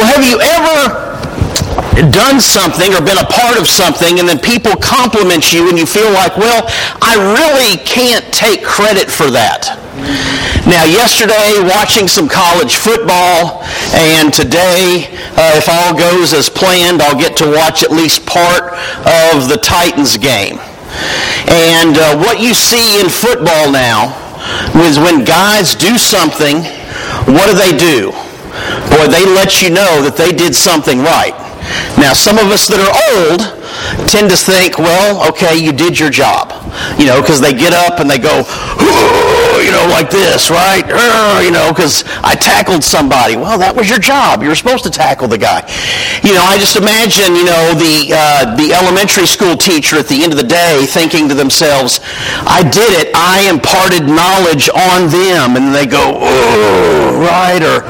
Well, have you ever done something or been a part of something and then people compliment you and you feel like, well, I really can't take credit for that. Now, yesterday, watching some college football, and today, uh, if all goes as planned, I'll get to watch at least part of the Titans game. And uh, what you see in football now is when guys do something, what do they do? Boy, they let you know that they did something right. Now, some of us that are old tend to think, well, okay, you did your job. You know, because they get up and they go, you know, like this, right? You know, because I tackled somebody. Well, that was your job. You were supposed to tackle the guy. You know, I just imagine, you know, the, uh, the elementary school teacher at the end of the day thinking to themselves, I did it. I imparted knowledge on them. And they go, oh, right? Or,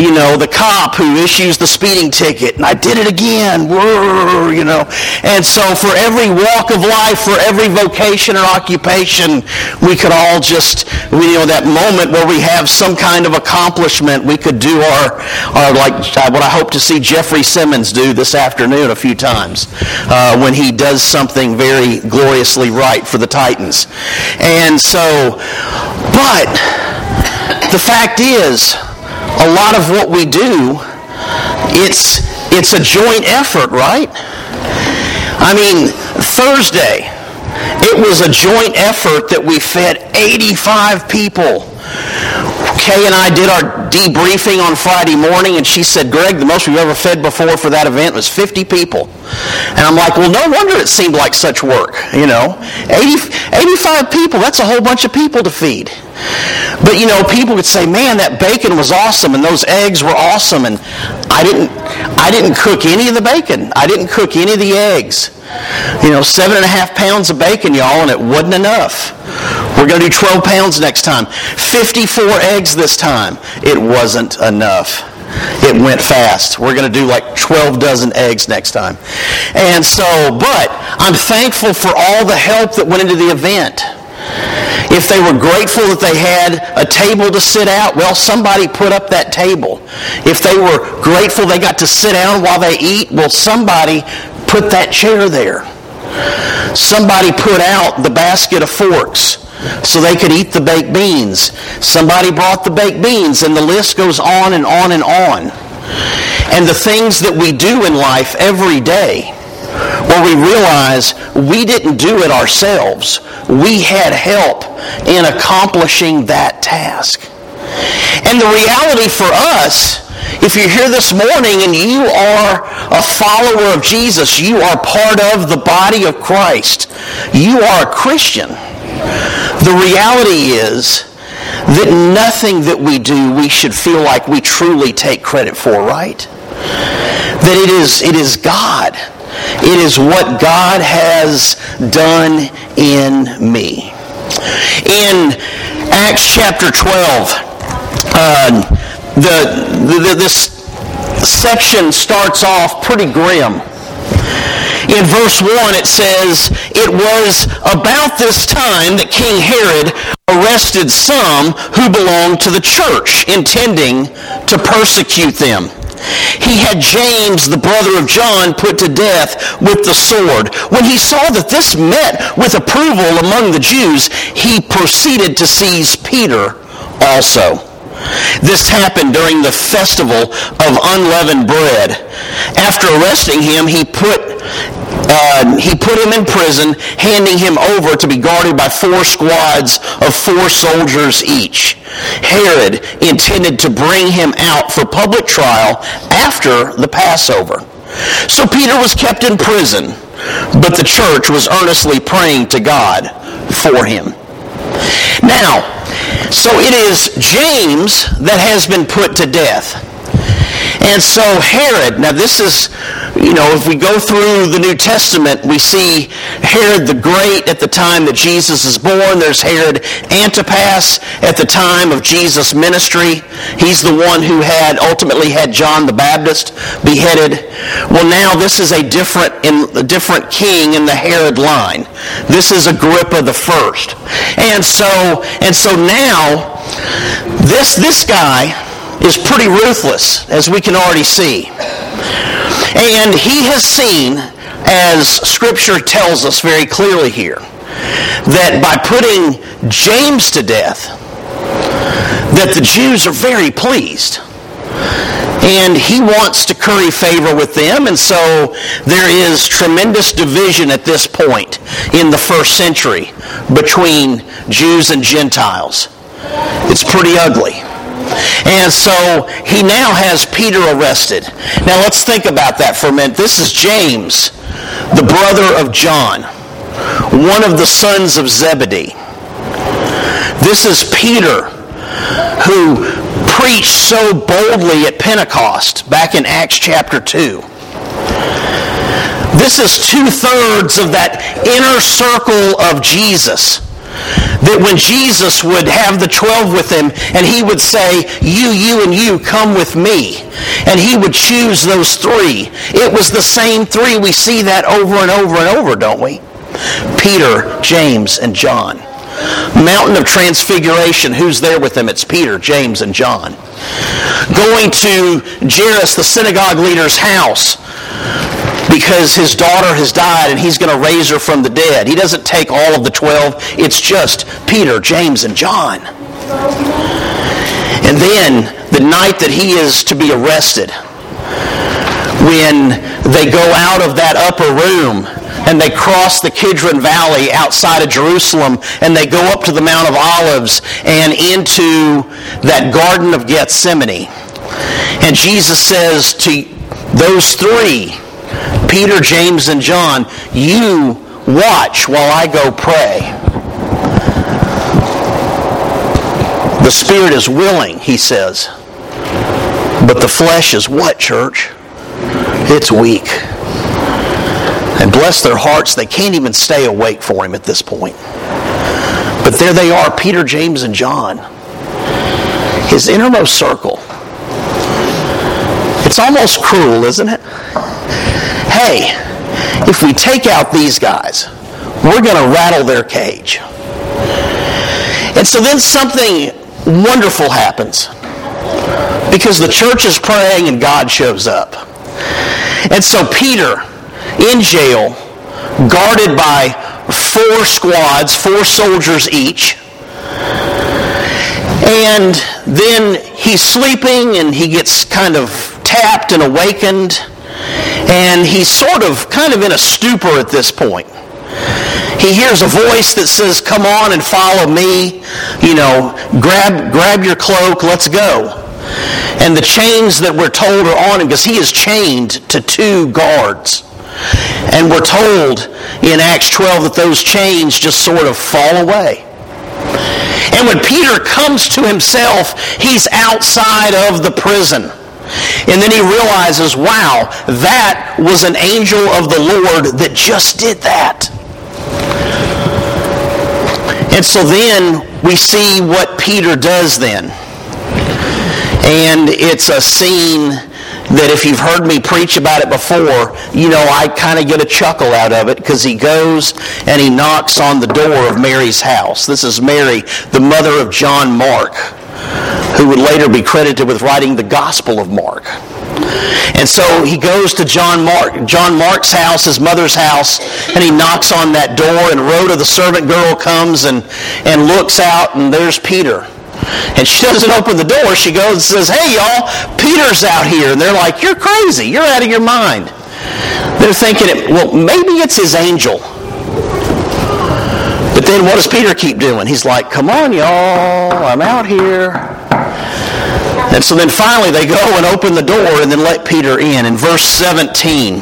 you know, the cop who issues the speeding ticket. And I did it again. You know. And so for every walk of life, for every vocation or occupation, we could all just, you know, that moment where we have some kind of accomplishment, we could do our, our like uh, what I hope to see Jeffrey Simmons do this afternoon a few times uh, when he does something very gloriously right for the Titans. And so, but the fact is, a lot of what we do, it's, it's a joint effort, right? I mean, Thursday, it was a joint effort that we fed 85 people. Kay and I did our debriefing on Friday morning, and she said, Greg, the most we've ever fed before for that event was 50 people. And I'm like, well, no wonder it seemed like such work, you know. 80, 85 people, that's a whole bunch of people to feed. But, you know, people would say, man, that bacon was awesome, and those eggs were awesome, and I didn't, I didn't cook any of the bacon. I didn't cook any of the eggs. You know, seven and a half pounds of bacon, y'all, and it wasn't enough. We're going to do 12 pounds next time. 54 eggs this time. It wasn't enough. It went fast. We're going to do like 12 dozen eggs next time. And so, but I'm thankful for all the help that went into the event. If they were grateful that they had a table to sit at, well, somebody put up that table. If they were grateful they got to sit down while they eat, well, somebody put that chair there. Somebody put out the basket of forks so they could eat the baked beans. Somebody brought the baked beans, and the list goes on and on and on. And the things that we do in life every day, where we realize we didn't do it ourselves. We had help in accomplishing that task. And the reality for us if you're here this morning and you are a follower of Jesus, you are part of the body of Christ, you are a Christian, the reality is that nothing that we do we should feel like we truly take credit for, right? That it is, it is God. It is what God has done in me. In Acts chapter 12, uh, the, the, this section starts off pretty grim. In verse 1 it says, It was about this time that King Herod arrested some who belonged to the church, intending to persecute them. He had James, the brother of John, put to death with the sword. When he saw that this met with approval among the Jews, he proceeded to seize Peter also. This happened during the festival of unleavened bread. After arresting him, he put, uh, he put him in prison, handing him over to be guarded by four squads of four soldiers each. Herod intended to bring him out for public trial after the Passover. So Peter was kept in prison, but the church was earnestly praying to God for him. Now, so it is James that has been put to death. And so Herod, now this is, you know, if we go through the New Testament, we see Herod the Great at the time that Jesus is born. There's Herod Antipas at the time of Jesus' ministry. He's the one who had ultimately had John the Baptist beheaded. Well, now this is a different, in, a different king in the Herod line. This is Agrippa the first. And so, and so now, this, this guy, is pretty ruthless, as we can already see. And he has seen, as Scripture tells us very clearly here, that by putting James to death, that the Jews are very pleased. And he wants to curry favor with them, and so there is tremendous division at this point in the first century between Jews and Gentiles. It's pretty ugly. And so he now has Peter arrested. Now let's think about that for a minute. This is James, the brother of John, one of the sons of Zebedee. This is Peter, who preached so boldly at Pentecost back in Acts chapter 2. This is two thirds of that inner circle of Jesus. That when Jesus would have the 12 with him and he would say, You, you, and you, come with me. And he would choose those three. It was the same three. We see that over and over and over, don't we? Peter, James, and John. Mountain of Transfiguration, who's there with them? It's Peter, James, and John. Going to Jairus, the synagogue leader's house, because his daughter has died and he's going to raise her from the dead. He doesn't take all of the 12. It's just Peter, James, and John. And then the night that he is to be arrested, when they go out of that upper room and they cross the Kidron Valley outside of Jerusalem and they go up to the Mount of Olives and into that Garden of Gethsemane. And Jesus says to those three, Peter, James, and John, you watch while I go pray. The spirit is willing, he says. But the flesh is what, church? It's weak. And bless their hearts, they can't even stay awake for him at this point. But there they are, Peter, James, and John. His innermost circle. It's almost cruel, isn't it? Hey, if we take out these guys, we're going to rattle their cage. And so then something wonderful happens because the church is praying and God shows up. And so Peter, in jail, guarded by four squads, four soldiers each. And then he's sleeping and he gets kind of tapped and awakened. And he's sort of kind of in a stupor at this point. He hears a voice that says, come on and follow me. You know, grab, grab your cloak, let's go. And the chains that we're told are on him because he is chained to two guards. And we're told in Acts 12 that those chains just sort of fall away. And when Peter comes to himself, he's outside of the prison. And then he realizes, wow, that was an angel of the Lord that just did that. And so then we see what Peter does then. And it's a scene that if you've heard me preach about it before, you know I kind of get a chuckle out of it because he goes and he knocks on the door of Mary's house. This is Mary, the mother of John Mark, who would later be credited with writing the Gospel of Mark. And so he goes to John Mark, John Mark's house, his mother's house, and he knocks on that door, and Rhoda, the servant girl, comes and, and looks out, and there's Peter. And she doesn't open the door. She goes and says, hey, y'all, Peter's out here. And they're like, you're crazy. You're out of your mind. They're thinking, well, maybe it's his angel. Then what does Peter keep doing? He's like, come on, y'all. I'm out here. And so then finally they go and open the door and then let Peter in. In verse 17,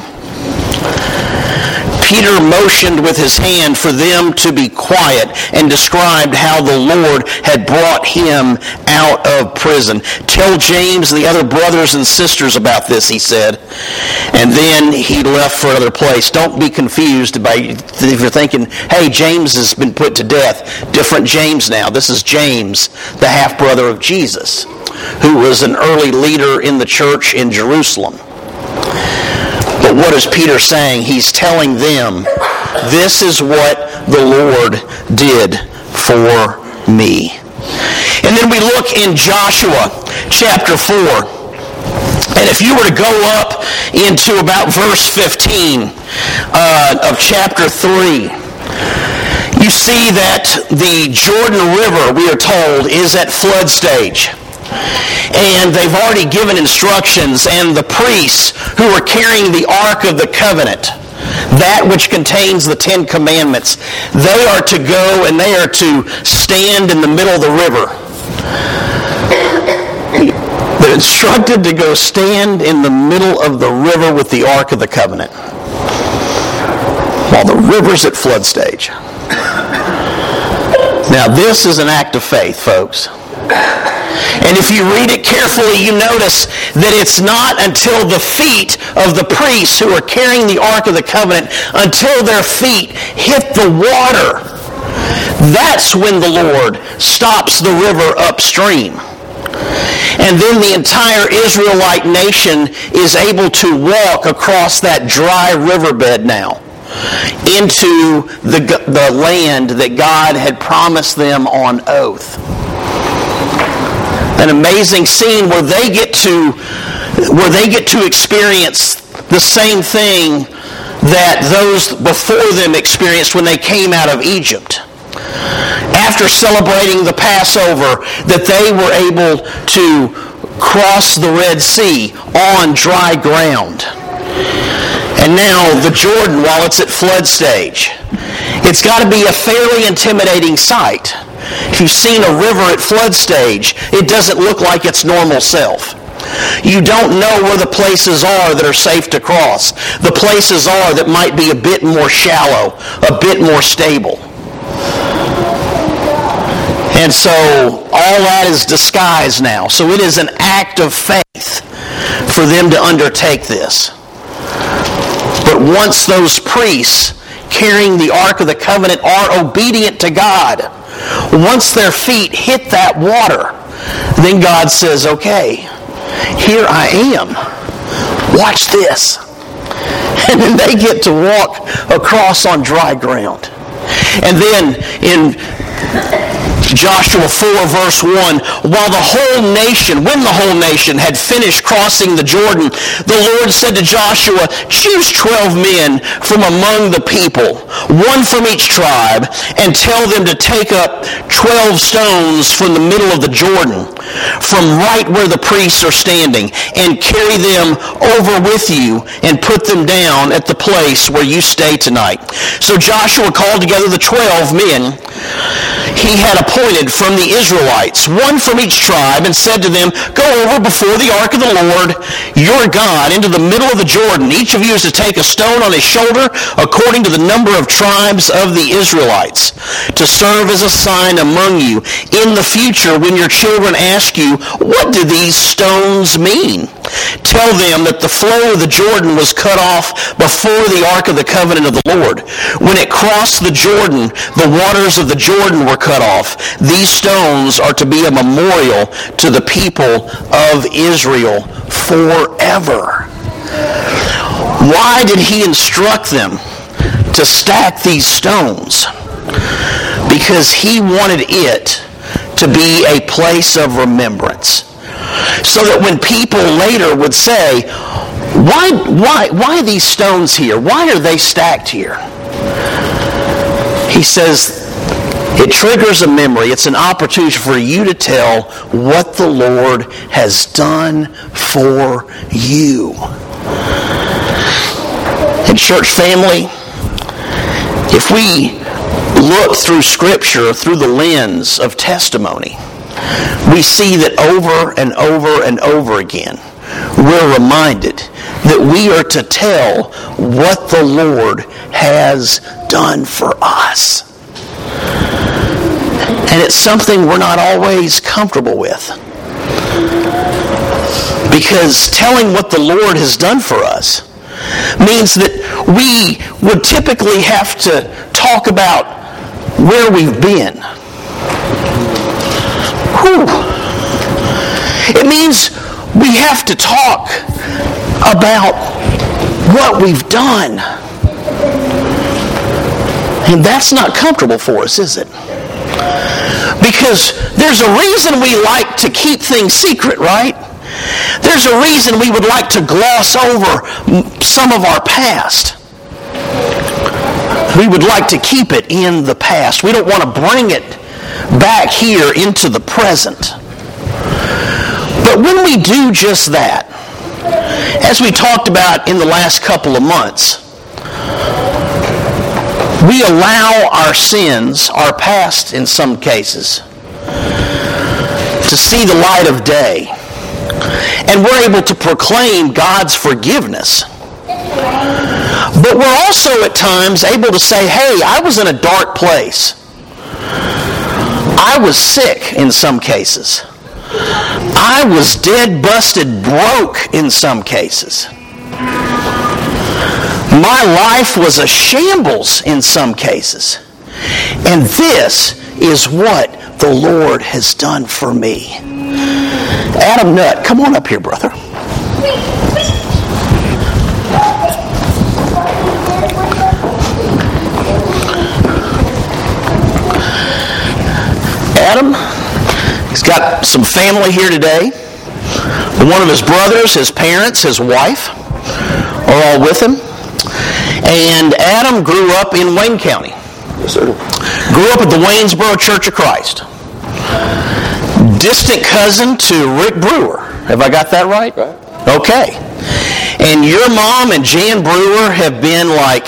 Peter motioned with his hand for them to be quiet and described how the Lord had brought him out of prison. Tell James and the other brothers and sisters about this, he said. And then he left for another place. Don't be confused by if you're thinking, hey, James has been put to death. Different James now. This is James, the half-brother of Jesus, who was an early leader in the church in Jerusalem. What is Peter saying? He's telling them, this is what the Lord did for me. And then we look in Joshua chapter 4. And if you were to go up into about verse 15 uh, of chapter 3, you see that the Jordan River, we are told, is at flood stage. And they've already given instructions, and the priests who are carrying the Ark of the Covenant, that which contains the Ten Commandments, they are to go and they are to stand in the middle of the river. They're instructed to go stand in the middle of the river with the Ark of the Covenant while the river's at flood stage. Now, this is an act of faith, folks. And if you read it carefully, you notice that it's not until the feet of the priests who are carrying the Ark of the Covenant, until their feet hit the water, that's when the Lord stops the river upstream. And then the entire Israelite nation is able to walk across that dry riverbed now into the, the land that God had promised them on oath. An amazing scene where they get to where they get to experience the same thing that those before them experienced when they came out of Egypt. After celebrating the Passover, that they were able to cross the Red Sea on dry ground. And now the Jordan, while it's at flood stage, it's got to be a fairly intimidating sight. If you've seen a river at flood stage, it doesn't look like its normal self. You don't know where the places are that are safe to cross. The places are that might be a bit more shallow, a bit more stable. And so all that is disguised now. So it is an act of faith for them to undertake this. But once those priests carrying the Ark of the Covenant are obedient to God, once their feet hit that water, then God says, okay, here I am. Watch this. And then they get to walk across on dry ground. And then in Joshua 4 verse 1, while the whole nation, when the whole nation had finished crossing the Jordan, the Lord said to Joshua, choose 12 men from among the people, one from each tribe, and tell them to take up 12 stones from the middle of the Jordan, from right where the priests are standing, and carry them over with you and put them down at the place where you stay tonight. So Joshua called together the 12 men he had appointed from the Israelites, one from each tribe, and said to them, Go over before the ark of the Lord your God into the middle of the Jordan. Each of you is to take a stone on his shoulder according to the number of tribes of the Israelites, to serve as a sign among you in the future when your children ask you, What do these stones mean? Tell them that the flow of the Jordan was cut off before the ark of the covenant of the Lord. When it crossed the Jordan, the waters of the Jordan were cut off. These stones are to be a memorial to the people of Israel forever. Why did he instruct them to stack these stones? Because he wanted it to be a place of remembrance so that when people later would say, why, why, why these stones here? Why are they stacked here? He says, it triggers a memory. It's an opportunity for you to tell what the Lord has done for you. And church family, if we look through Scripture through the lens of testimony, we see that over and over and over again, we're reminded that we are to tell what the Lord has done for us. And it's something we're not always comfortable with. Because telling what the Lord has done for us means that we would typically have to talk about where we've been Whew. It means we have to talk about what we've done. And that's not comfortable for us, is it? Because there's a reason we like to keep things secret, right? There's a reason we would like to gloss over some of our past. We would like to keep it in the past. We don't want to bring it back here into the present. But when we do just that, as we talked about in the last couple of months, we allow our sins, our past in some cases, to see the light of day. And we're able to proclaim God's forgiveness. But we're also at times able to say, hey, I was in a dark place. I was sick in some cases. I was dead, busted, broke in some cases. My life was a shambles in some cases. And this is what the Lord has done for me. Adam Nutt, come on up here, brother. Adam, he's got some family here today. One of his brothers, his parents, his wife are all with him. And Adam grew up in Wayne County. Yes, sir. Grew up at the Waynesboro Church of Christ. Distant cousin to Rick Brewer. Have I got that right? Right. Okay. And your mom and Jan Brewer have been like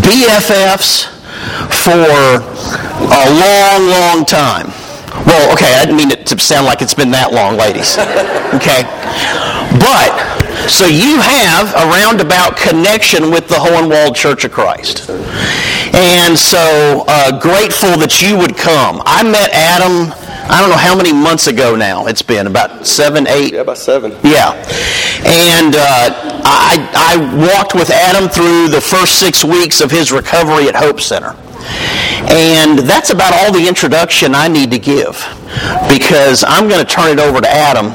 BFFs for a long, long time. Well, okay, I didn't mean it to sound like it's been that long, ladies. Okay? But, so you have a roundabout connection with the Hohenwald Church of Christ. And so, uh, grateful that you would come. I met Adam, I don't know how many months ago now it's been, about seven, eight. Yeah, about seven. Yeah. And uh, I, I walked with Adam through the first six weeks of his recovery at Hope Center. And that's about all the introduction I need to give because I'm going to turn it over to Adam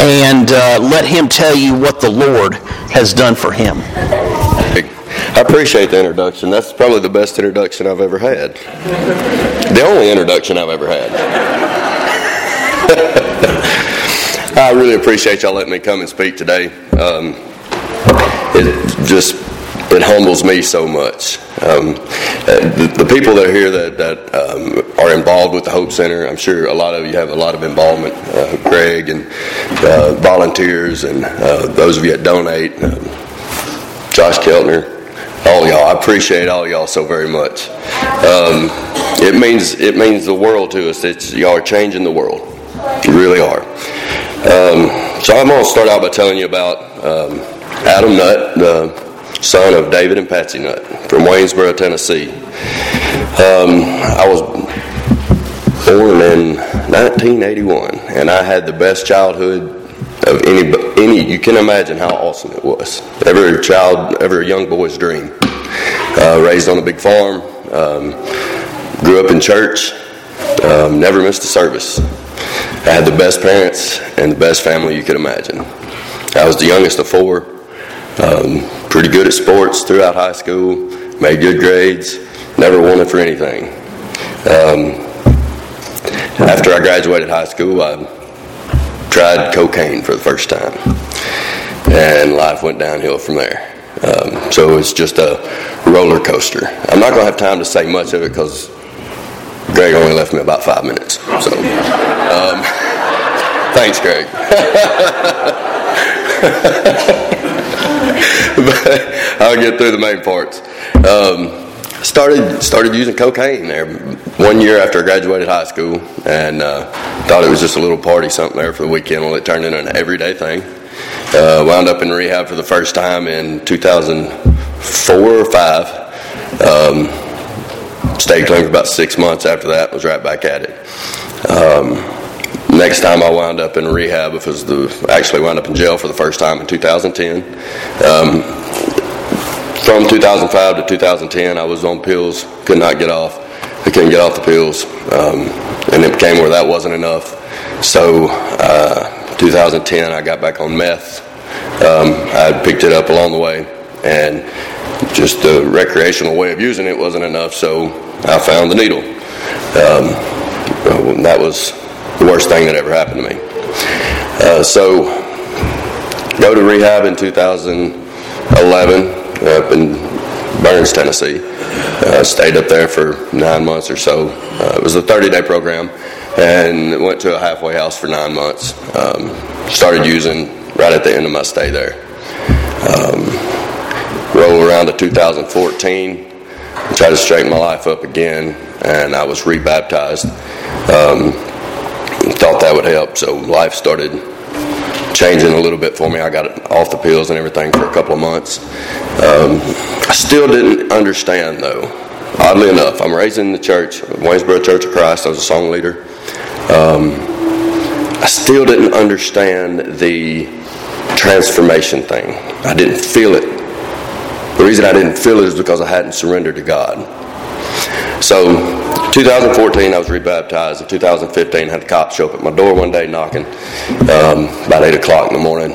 and uh, let him tell you what the Lord has done for him. I appreciate the introduction. That's probably the best introduction I've ever had. The only introduction I've ever had. I really appreciate y'all letting me come and speak today. Um, it just it humbles me so much. Um, the, the, people that are here that, that um, are involved with the Hope Center, I'm sure a lot of you have a lot of involvement. Uh, Greg and uh, volunteers and uh, those of you that donate, um, Josh Keltner, all y'all. I appreciate all y'all so very much. Um, it means it means the world to us. It's y'all are changing the world. You really are. Um, so I'm going to start out by telling you about um, Adam Nutt, the son of David and Patsy Nutt from Waynesboro, Tennessee. Um, I was born in 1981, and I had the best childhood of any any. You can imagine how awesome it was. Every child, every young boy's dream. Uh, raised on a big farm, um, grew up in church, um, never missed a service. I had the best parents and the best family you could imagine. I was the youngest of four. Um, pretty good at sports throughout high school, made good grades, never wanted for anything. Um, after I graduated high school, I tried cocaine for the first time, and life went downhill from there. Um, so it's just a roller coaster. I'm not going to have time to say much of it because Greg only left me about five minutes. So, um, thanks, Greg. but I'll get through the main parts. Um, started started using cocaine there one year after I graduated high school, and uh, thought it was just a little party something there for the weekend. Well, it turned into an everyday thing. Uh, wound up in rehab for the first time in 2004 or five. Um, stayed clean for about six months after that. Was right back at it. Um, Next time I wound up in rehab, it was the actually wound up in jail for the first time in 2010. Um, from 2005 to 2010, I was on pills, could not get off. I couldn't get off the pills, um, and it became where that wasn't enough. So, uh, 2010, I got back on meth. Um, I picked it up along the way, and just the recreational way of using it wasn't enough. So I found the needle. Um, that was the worst thing that ever happened to me. Uh, so, go to rehab in 2011 up in Burns, Tennessee. Uh, stayed up there for nine months or so. Uh, it was a 30 day program and went to a halfway house for nine months. Um, started using right at the end of my stay there. Um, roll around to 2014, tried to straighten my life up again, and I was rebaptized. Um, thought that would help, so life started changing a little bit for me. I got off the pills and everything for a couple of months. Um, I still didn't understand, though. Oddly enough, I'm raised in the church, Waynesboro Church of Christ. I was a song leader. Um, I still didn't understand the transformation thing. I didn't feel it. The reason I didn't feel it is because I hadn't surrendered to God. So, 2014, I was rebaptized. In 2015, I had the cops show up at my door one day knocking um, about 8 o'clock in the morning,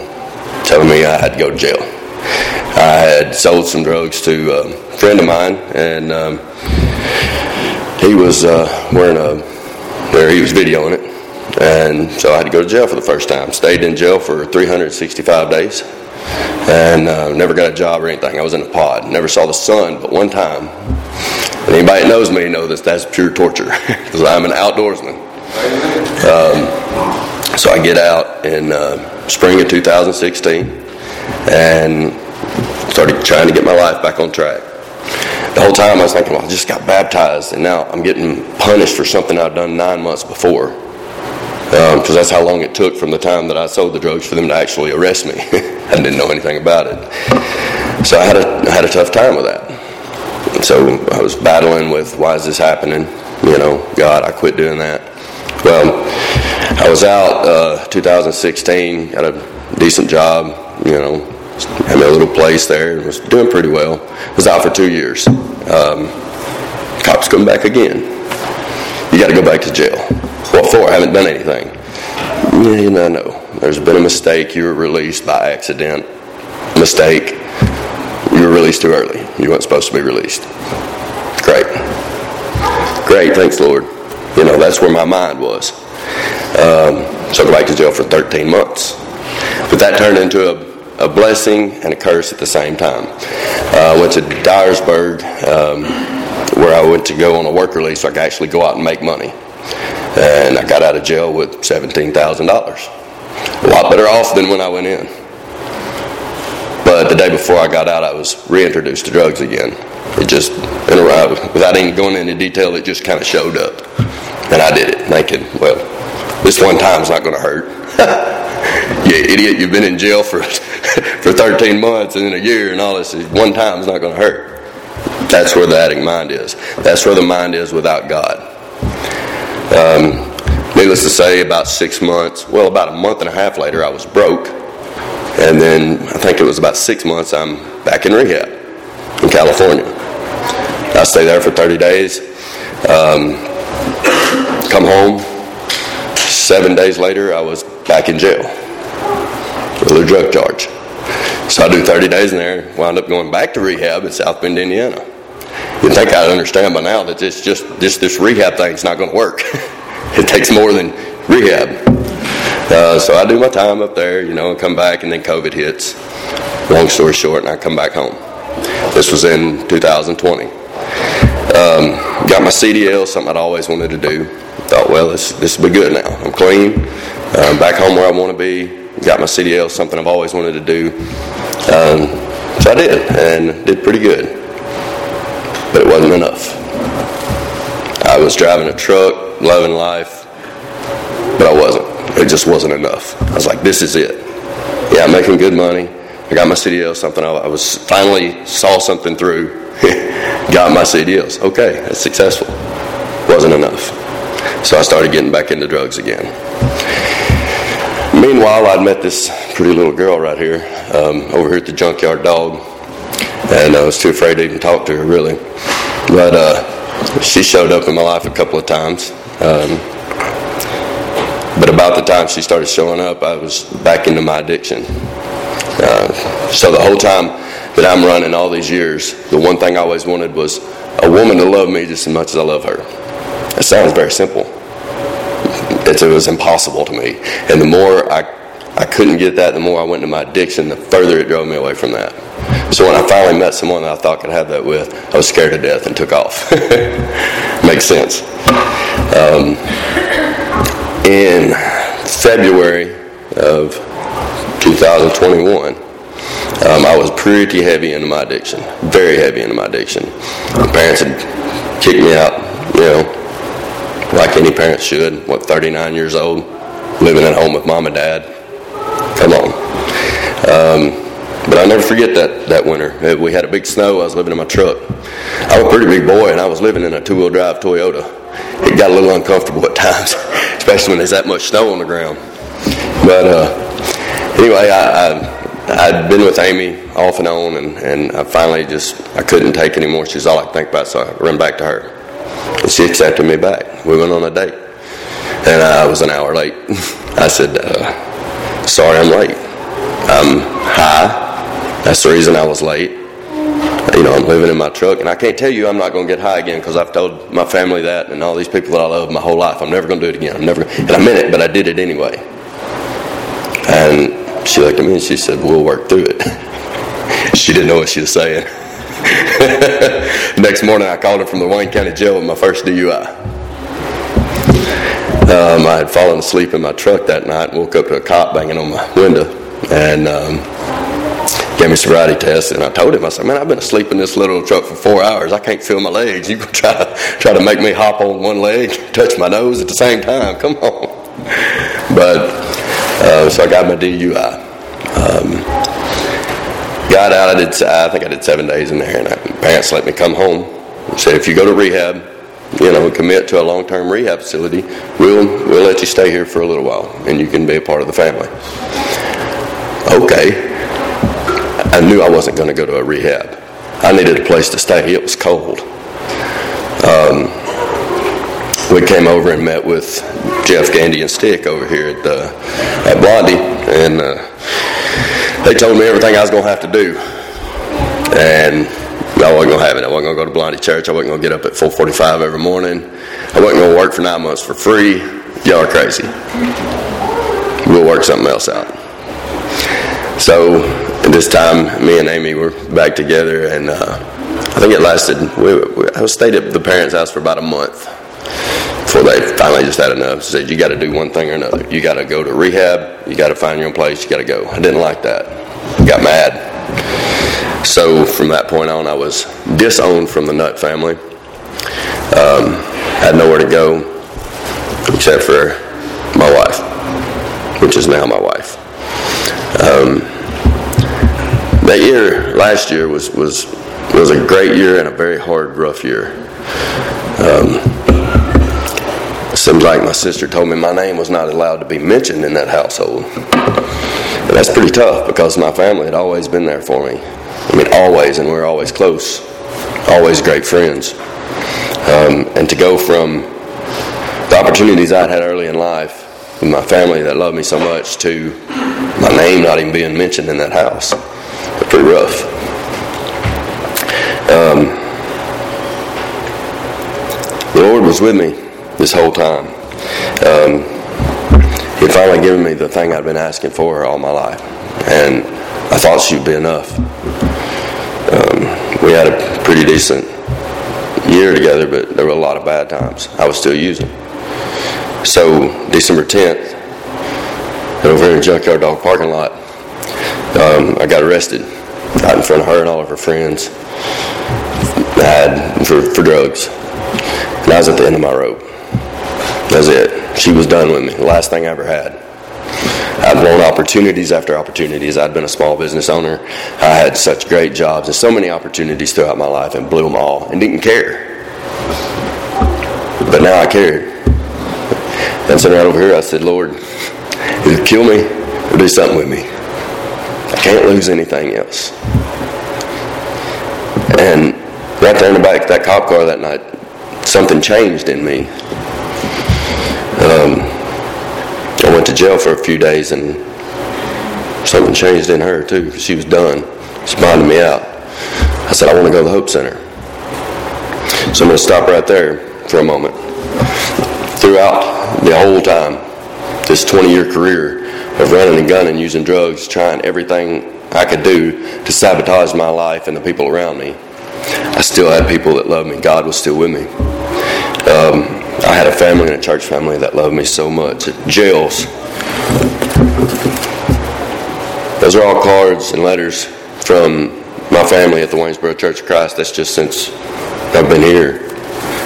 telling me I had to go to jail. I had sold some drugs to a friend of mine, and um, he was uh, wearing a, there he was videoing it. And so I had to go to jail for the first time. Stayed in jail for 365 days and uh, never got a job or anything. I was in a pod. Never saw the sun but one time. And anybody that knows me knows that that's pure torture because I'm an outdoorsman. Um, so I get out in uh, spring of 2016 and started trying to get my life back on track. The whole time I was thinking, well, I just got baptized and now I'm getting punished for something I've done nine months before because um, that's how long it took from the time that I sold the drugs for them to actually arrest me. I didn't know anything about it, so I had a I had a tough time with that. So I was battling with why is this happening? You know, God, I quit doing that. Well, I was out uh, 2016, had a decent job. You know, had a little place there, was doing pretty well. Was out for two years. Um, cops come back again. You got to go back to jail. What for? I haven't done anything. Yeah, you know, no. There's been a mistake. You were released by accident. Mistake. You were released too early. You weren't supposed to be released. Great. Great. Thanks, Lord. You know, that's where my mind was. Um, so I go back to jail for 13 months. But that turned into a, a blessing and a curse at the same time. Uh, I went to Dyersburg, um, where I went to go on a work release so I could actually go out and make money and I got out of jail with $17,000. A lot better off than when I went in. But the day before I got out, I was reintroduced to drugs again. It just, without even going into detail, it just kind of showed up. And I did it, thinking, well, this one time is not going to hurt. you idiot, you've been in jail for, for 13 months and in a year and all this. One time is not going to hurt. That's where the addict mind is. That's where the mind is without God. Um, needless to say, about six months, well, about a month and a half later, I was broke. And then I think it was about six months, I'm back in rehab in California. I stay there for 30 days. Um, come home. Seven days later, I was back in jail with a drug charge. So I do 30 days in there, wound up going back to rehab in South Bend, Indiana. You'd think I'd understand by now that it's just this this rehab thing's not going to work. it takes more than rehab. Uh, so I do my time up there, you know, and come back, and then COVID hits. Long story short, and I come back home. This was in 2020. Um, got my CDL, something I'd always wanted to do. Thought, well, this this will be good now. I'm clean. Um, back home where I want to be. Got my CDL, something I've always wanted to do. Um, so I did, and did pretty good but it wasn't enough. I was driving a truck, loving life, but I wasn't. It just wasn't enough. I was like, this is it. Yeah, I'm making good money. I got my CDL, something I was finally saw something through. got my CDLs. Okay, that's successful. Wasn't enough. So I started getting back into drugs again. Meanwhile, I'd met this pretty little girl right here, um, over here at the Junkyard Dog and I was too afraid to even talk to her really. But uh, she showed up in my life a couple of times. Um, but about the time she started showing up, I was back into my addiction. Uh, so the whole time that I'm running all these years, the one thing I always wanted was a woman to love me just as much as I love her. That sounds very simple, It, it was impossible to me. And the more I, I couldn't get that, the more I went into my addiction, the further it drove me away from that. So when I finally met someone that I thought could have that with, I was scared to death and took off. Makes sense. Um, in February of 2021, um, I was pretty heavy into my addiction, very heavy into my addiction. My parents had kicked me out, you know, like any parents should. What, 39 years old, living at home with mom and dad. Come on. Um, but I'll never forget that, that winter. We had a big snow. I was living in my truck. I was a pretty big boy, and I was living in a two-wheel drive Toyota. It got a little uncomfortable at times, especially when there's that much snow on the ground. But uh, anyway, I, I, I'd been with Amy off and on, and, and I finally just I couldn't take anymore. She's all I could think about, so I run back to her. And she accepted me back. We went on a date, and I was an hour late. I said, uh, "Sorry, I'm late. I'm high." That's the reason I was late. You know, I'm living in my truck, and I can't tell you I'm not going to get high again because I've told my family that and all these people that I love my whole life. I'm never going to do it again. I'm never, and I meant it, but I did it anyway. And she looked at me and she said, "We'll work through it." she didn't know what she was saying. Next morning, I called her from the Wayne County Jail with my first DUI. Um, I had fallen asleep in my truck that night and woke up to a cop banging on my window, and um, gave me sobriety test, and I told him, I said, "Man, I've been asleep in this little truck for four hours. I can't feel my legs. You can try to try to make me hop on one leg, touch my nose at the same time. Come on." But uh, so I got my DUI. Um, got out. I did. I think I did seven days in there, and my parents let me come home. Said, "If you go to rehab, you know, commit to a long-term rehab facility, we'll we'll let you stay here for a little while, and you can be a part of the family." Okay. I knew I wasn't going to go to a rehab. I needed a place to stay. It was cold. Um, we came over and met with Jeff Gandy and Stick over here at, uh, at Blondie, and uh, they told me everything I was going to have to do. And I wasn't going to have it. I wasn't going to go to Blondie Church. I wasn't going to get up at 4:45 every morning. I wasn't going to work for nine months for free. Y'all are crazy. We'll work something else out. So this time, me and Amy were back together, and uh, I think it lasted. We, we, I stayed at the parents' house for about a month before they finally just had enough. Said, "You got to do one thing or another. You got to go to rehab. You got to find your own place. You got to go." I didn't like that. Got mad. So from that point on, I was disowned from the Nutt family. Um, had nowhere to go except for my wife, which is now my wife. Um, that year, last year, was, was, was a great year and a very hard, rough year. Um, seems like my sister told me my name was not allowed to be mentioned in that household. That's pretty tough because my family had always been there for me. I mean, always, and we are always close, always great friends. Um, and to go from the opportunities I'd had early in life with my family that loved me so much to my name not even being mentioned in that house pretty rough. Um, the Lord was with me this whole time. Um, he finally given me the thing I'd been asking for all my life, and I thought she'd be enough. Um, we had a pretty decent year together, but there were a lot of bad times. I was still using. So December 10th, over in the junkyard dog parking lot, um, I got arrested out in front of her and all of her friends had for, for drugs. And I was at the end of my rope. That was it. She was done with me. The last thing I ever had. I'd blown opportunities after opportunities. I'd been a small business owner. I had such great jobs and so many opportunities throughout my life and blew them all and didn't care. But now I cared. And sitting right over here, I said, Lord, either kill me or do something with me. I can't lose anything else. And right there in the back of that cop car that night, something changed in me. Um, I went to jail for a few days and something changed in her too she was done. She bonded me out. I said, I want to go to the Hope Center. So I'm going to stop right there for a moment. throughout the whole time, this 20 year career of running and gunning, using drugs, trying everything I could do to sabotage my life and the people around me, I still had people that loved me. God was still with me. Um, I had a family and a church family that loved me so much. Jails. Those are all cards and letters from my family at the Waynesboro Church of Christ. That's just since I've been here.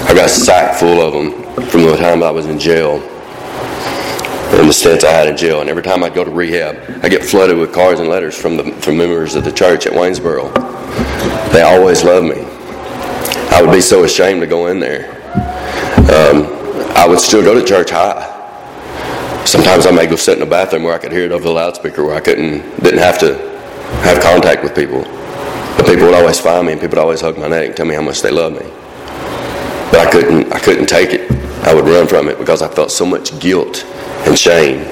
I got sacked full of them from the time I was in jail and the stints I had in jail. And every time I'd go to rehab, I get flooded with cards and letters from the from members of the church at Waynesboro. They always love me. I would be so ashamed to go in there. Um, I would still go to church high. Sometimes I may go sit in the bathroom where I could hear it over the loudspeaker, where I couldn't didn't have to have contact with people. But people would always find me, and people would always hug my neck and tell me how much they love me. But I couldn't I couldn't take it. I would run from it because I felt so much guilt and shame.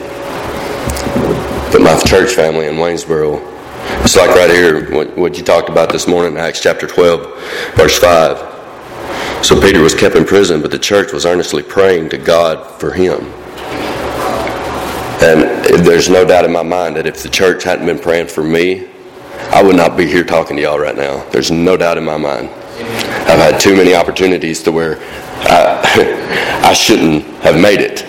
But my church family in Waynesboro, it's like right here, what, you talked about this morning, Acts chapter 12, verse 5. So Peter was kept in prison, but the church was earnestly praying to God for him. And there's no doubt in my mind that if the church hadn't been praying for me, I would not be here talking to y'all right now. There's no doubt in my mind. I've had too many opportunities to where I, I shouldn't have made it.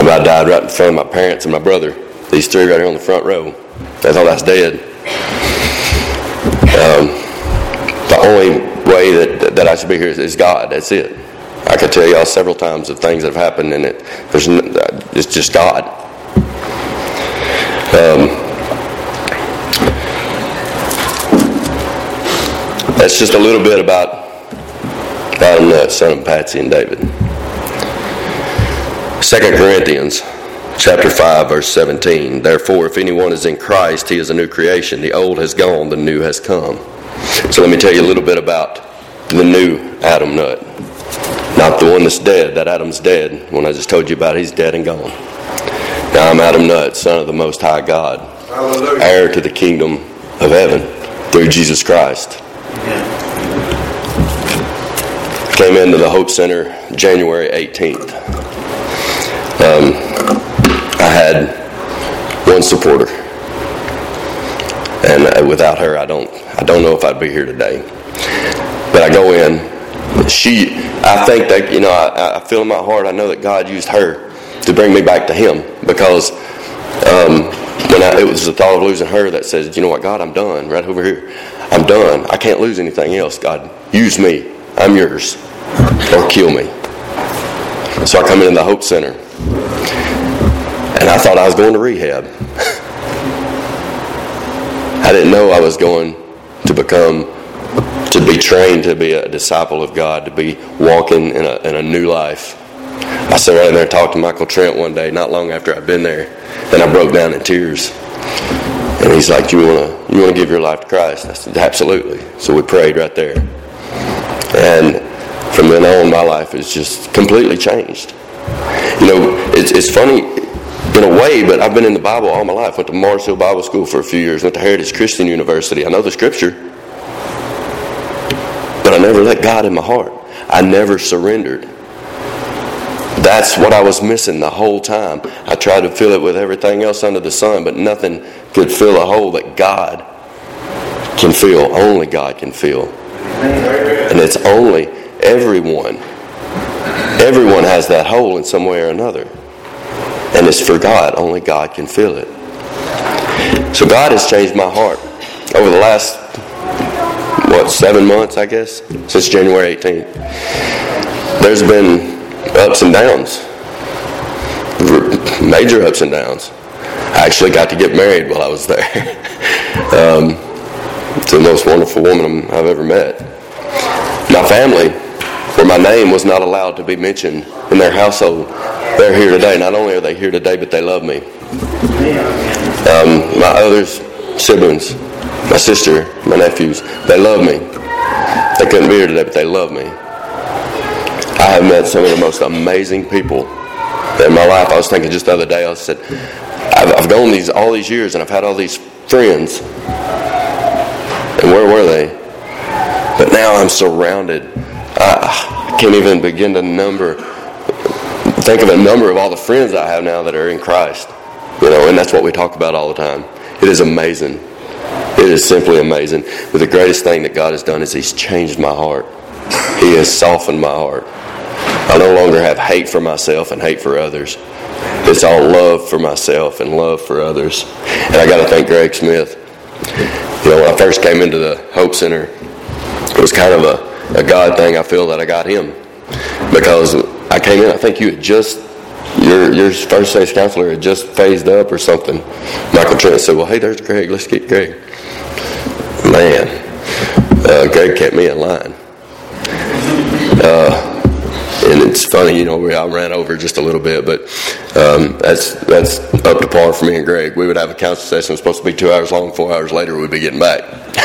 About died right in front of my parents and my brother. These three right here on the front row. They thought I dead. Um, the only way that, that I should be here is, is God. That's it. I could tell y'all several times of things that have happened, and it there's it's just God. Um, that's just a little bit about about uh, son of Patsy and David. 2 Corinthians chapter 5 verse 17 therefore if anyone is in christ he is a new creation. The old has gone the new has come. So let me tell you a little bit about the new adam Nutt. Not the one that's dead. That adam's dead when i just told you about it, he's dead and gone. Now i'm adam Nutt son of the most high god Hallelujah. heir to the kingdom of heaven through jesus christ. Came into the hope center january 18th um, I had one supporter, and uh, without her, I don't I don't know if I'd be here today. But I go in. She, I think that you know, I, I feel in my heart. I know that God used her to bring me back to Him because um, when I, it was the thought of losing her that says, you know what, God, I'm done. Right over here, I'm done. I can't lose anything else. God, use me. I'm yours, or kill me. So I come into the Hope Center and I thought I was going to rehab. I didn't know I was going to become, to be trained to be a disciple of God, to be walking in a, in a new life. I sat right there and talked to Michael Trent one day, not long after I'd been there, and I broke down in tears. And he's like, "You want to you want to give your life to Christ?" I said, "Absolutely." So we prayed right there, and from then on, my life has just completely changed. You know, it's, it's funny in a way, but I've been in the Bible all my life. Went to Mars Hill Bible School for a few years. Went to Heritage Christian University. I know the Scripture, but I never let God in my heart. I never surrendered. That's what I was missing the whole time. I tried to fill it with everything else under the sun, but nothing could fill a hole that God can fill. Only God can fill. And it's only everyone Everyone has that hole in some way or another. And it's for God. Only God can fill it. So God has changed my heart over the last, what, seven months, I guess, since January 18th. There's been ups and downs, major ups and downs. I actually got to get married while I was there um, to the most wonderful woman I've ever met. My family where my name was not allowed to be mentioned in their household. They're here today. Not only are they here today, but they love me. Um, my other siblings, my sister, my nephews, they love me. They couldn't be here today, but they love me. I have met some of the most amazing people in my life. I was thinking just the other day, I said, I've, I've gone these all these years and I've had all these friends. And where were they? But now I'm surrounded Ah, I can't even begin to number think of a number of all the friends I have now that are in Christ. You know, and that's what we talk about all the time. It is amazing. It is simply amazing. But the greatest thing that God has done is He's changed my heart. He has softened my heart. I no longer have hate for myself and hate for others. It's all love for myself and love for others. And I got to thank Greg Smith. You know, when I first came into the Hope Center, it was kind of a, a God thing. I feel that I got him because I came in. I think you had just your your first stage counselor had just phased up or something. Michael Trent said, "Well, hey, there's Greg. Let's get Greg." Man, uh, Greg kept me in line. It's funny, you know, we, I ran over just a little bit, but um, that's that's up to par for me and Greg. We would have a counsel session was supposed to be two hours long. Four hours later, we'd be getting back.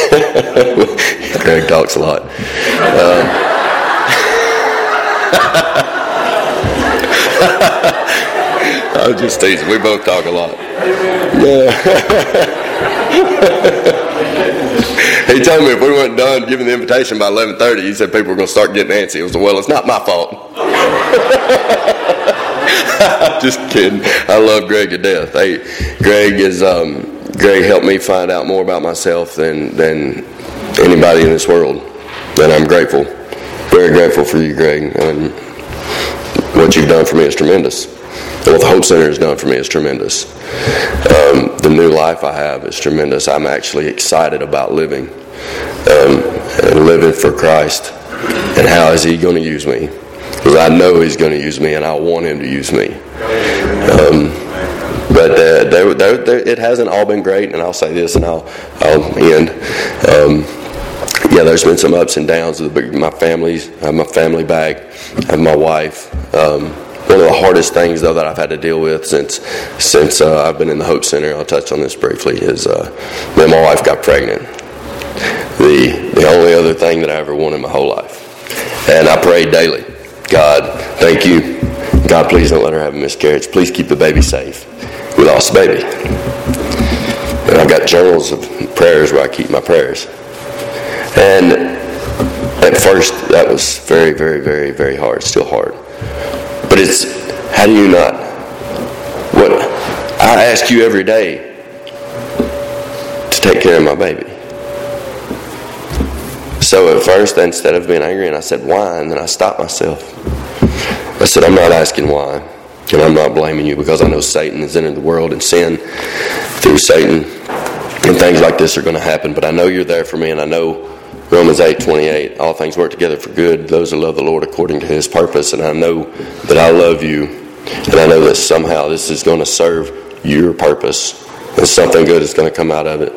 Greg talks a lot. Um, I was just teasing. We both talk a lot. Yeah. he told me if we weren't done giving the invitation by 11:30, he said people were going to start getting antsy. It was well, it's not my fault. Just kidding. I love Greg to death. Hey, Greg is um, Greg helped me find out more about myself than than anybody in this world, and I'm grateful. Very grateful for you, Greg, and what you've done for me is tremendous. What the Hope Center has done for me is tremendous. Um, the new life I have is tremendous. I'm actually excited about living um, and living for Christ. And how is He going to use me? Because I know He's going to use me, and I want Him to use me. Um, but uh, they're, they're, they're, it hasn't all been great, and I'll say this, and I'll I'll end. Um, yeah, there's been some ups and downs with my have my family back. I have my wife. Um, one of the hardest things, though, that I've had to deal with since since uh, I've been in the Hope Center, I'll touch on this briefly, is uh, when my wife got pregnant. The the only other thing that I ever wanted in my whole life, and I prayed daily. God, thank you. God, please don't let her have a miscarriage. Please keep the baby safe. We lost the baby, and I've got journals of prayers where I keep my prayers. And at first, that was very, very, very, very hard. Still hard. But it's how do you not? What I ask you every day to take care of my baby. So at first, instead of being angry, and I said why, and then I stopped myself. I said I'm not asking why, and I'm not blaming you because I know Satan has entered the world and sin through Satan, and things like this are going to happen. But I know you're there for me, and I know Romans 8 28, all things work together for good, those who love the Lord according to his purpose. And I know that I love you, and I know that somehow this is going to serve your purpose, and something good is going to come out of it.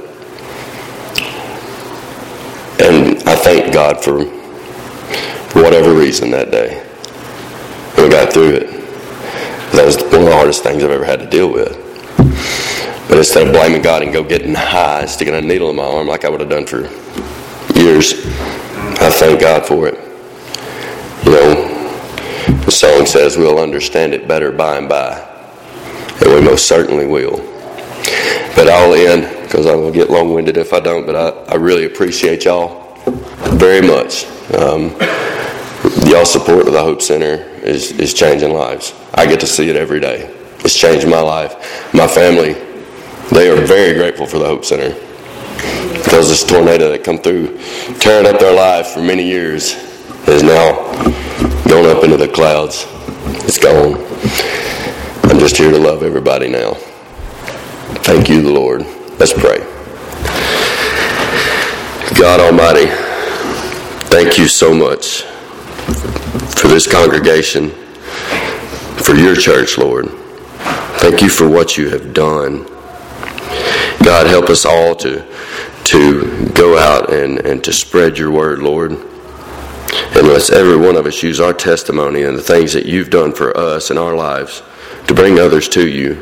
And I thank God for, for whatever reason that day. we got through it. That was one of the hardest things I've ever had to deal with. But instead of blaming God and go getting high, sticking a needle in my arm like I would have done for years. I thank God for it. You know, the song says we'll understand it better by and by. And we most certainly will. But I'll end because I will get long winded if I don't. But I, I really appreciate y'all very much. Um, y'all support of the Hope Center is, is changing lives. I get to see it every day. It's changed my life. My family, they are very grateful for the Hope Center because this tornado that come through, tearing up their lives for many years, is now going up into the clouds. It's gone. I'm just here to love everybody now. Thank you, the Lord. Let's pray. God Almighty, thank you so much for this congregation, for your church, Lord. Thank you for what you have done. God, help us all to to go out and, and to spread your word, Lord. And let's every one of us use our testimony and the things that you've done for us in our lives to bring others to you.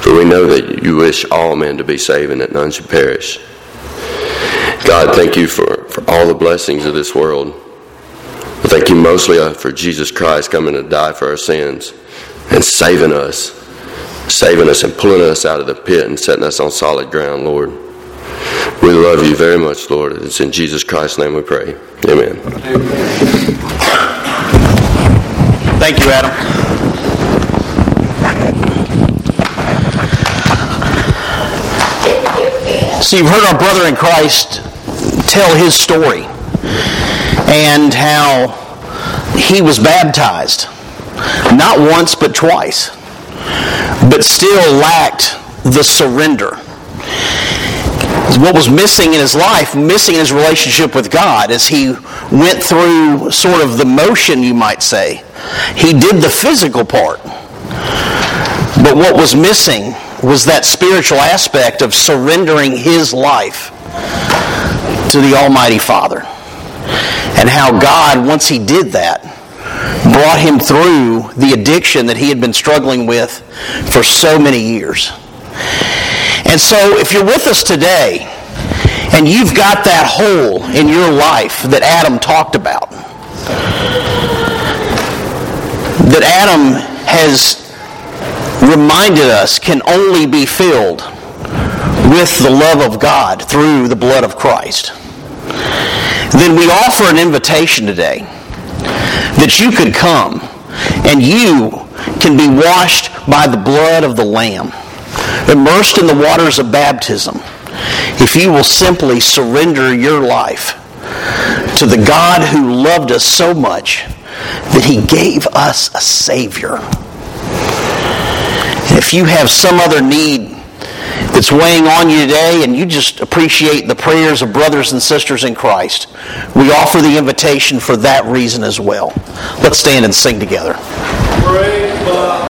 For we know that you wish all men to be saved and that none should perish. God, thank you for, for all the blessings of this world. Thank you mostly uh, for Jesus Christ coming to die for our sins and saving us, saving us and pulling us out of the pit and setting us on solid ground, Lord. We love you very much, Lord. It's in Jesus Christ's name we pray. Amen. Thank you, Adam. So you've heard our brother in Christ tell his story and how he was baptized not once but twice, but still lacked the surrender. What was missing in his life, missing in his relationship with God, as he went through sort of the motion, you might say. He did the physical part. But what was missing was that spiritual aspect of surrendering his life to the Almighty Father. And how God, once he did that, brought him through the addiction that he had been struggling with for so many years. And so, if you're with us today and you've got that hole in your life that Adam talked about, that Adam has reminded us can only be filled with the love of God through the blood of Christ, then we offer an invitation today that you could come and you can be washed by the blood of the Lamb, immersed in the waters of baptism, if you will simply surrender your life to the God who loved us so much that he gave us a Savior. If you have some other need that's weighing on you today and you just appreciate the prayers of brothers and sisters in Christ, we offer the invitation for that reason as well. Let's stand and sing together.